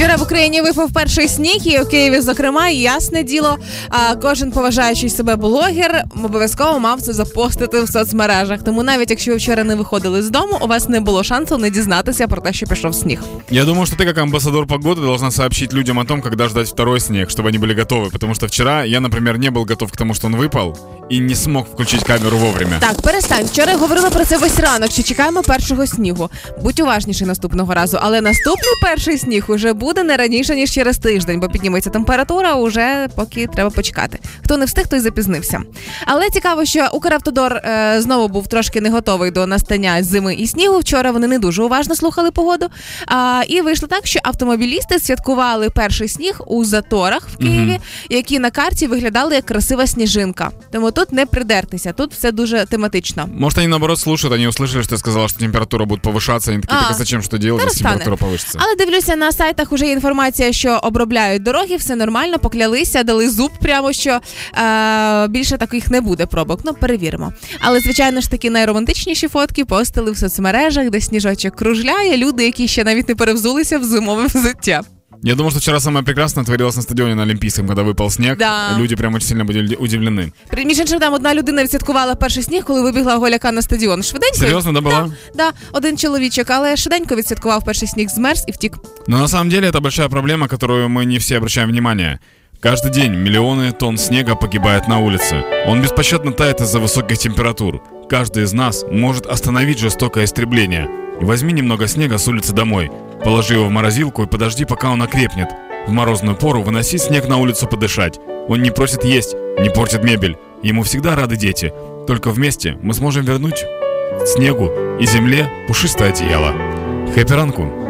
Вчора в Україні випав перший сніг, і в Києві, зокрема, і ясне діло. А кожен поважаючий себе блогер обов'язково мав це запостити в соцмережах. Тому навіть якщо ви вчора не виходили з дому, у вас не було шансу не дізнатися про те, що пішов сніг. Я думаю, что ты как амбассадор погоды должна сообщить людям о том, когда ждать второй снег, чтобы они были готовы. Потому что вчера я, например, не был готов к тому, что он выпал, и не смог включить камеру вовремя. Так, перестань. Вчора я говорила про це весь ранок. Що чекаємо першого снігу. Будь уважніший наступного разу. Але наступний перший сніг уже буде не раніше ніж через тиждень, бо підніметься температура. Уже поки треба почекати. Хто не встиг, той запізнився. Але цікаво, що Укравтодор е, знову був трошки не готовий до настання зими і снігу. Вчора вони не дуже уважно слухали погоду. А, і вийшло так, що автомобілісти святкували перший сніг у заторах в Києві, які на карті виглядали як красива сніжинка. Тому тут не придертися, тут все дуже тематично. Может, они наоборот слушают, они услышали, что я сказала, что температура будет повышаться, они такие, А, так а зачем что делать, зараз если температура повысится? Але дивлюся на сайтах уже є інформація, що обробляють дороги, все нормально, поклялися, дали зуб, прямо що е, більше таких не буде пробок. Ну, перевіримо. Але звичайно ж такі найромантичніші фотки постили в соцмережах, де сніжочок кружляє. Люди, які ще навіть не перевзулися в зимове взуття. Я думал, что вчера самое прекрасное творилось на стадионе на Олимпийском, когда выпал снег. Да. Люди прям очень сильно были удивлены. При- Між іншим, там одна людина відсвяткувала перший сніг, коли вибігла голяка на стадіон. Швиденько. Серьезно, да, была? Да, один чоловічок, але швиденько відсвяткував перший сніг, змерз і втік. Но на самом деле это большая проблема, которую мы не все обращаем внимание. Каждый день миллионы тонн снега погибает на улице. Он беспощадно тает из-за высоких температур. Каждый из нас может остановить жестокое истребление. И возьми немного снега с улицы домой. Положи его в морозилку и подожди, пока он окрепнет. В морозную пору выноси снег на улицу подышать. Он не просит есть, не портит мебель. Ему всегда рады дети. Только вместе мы сможем вернуть снегу и земле пушистое одеяло. Хэппи ранку!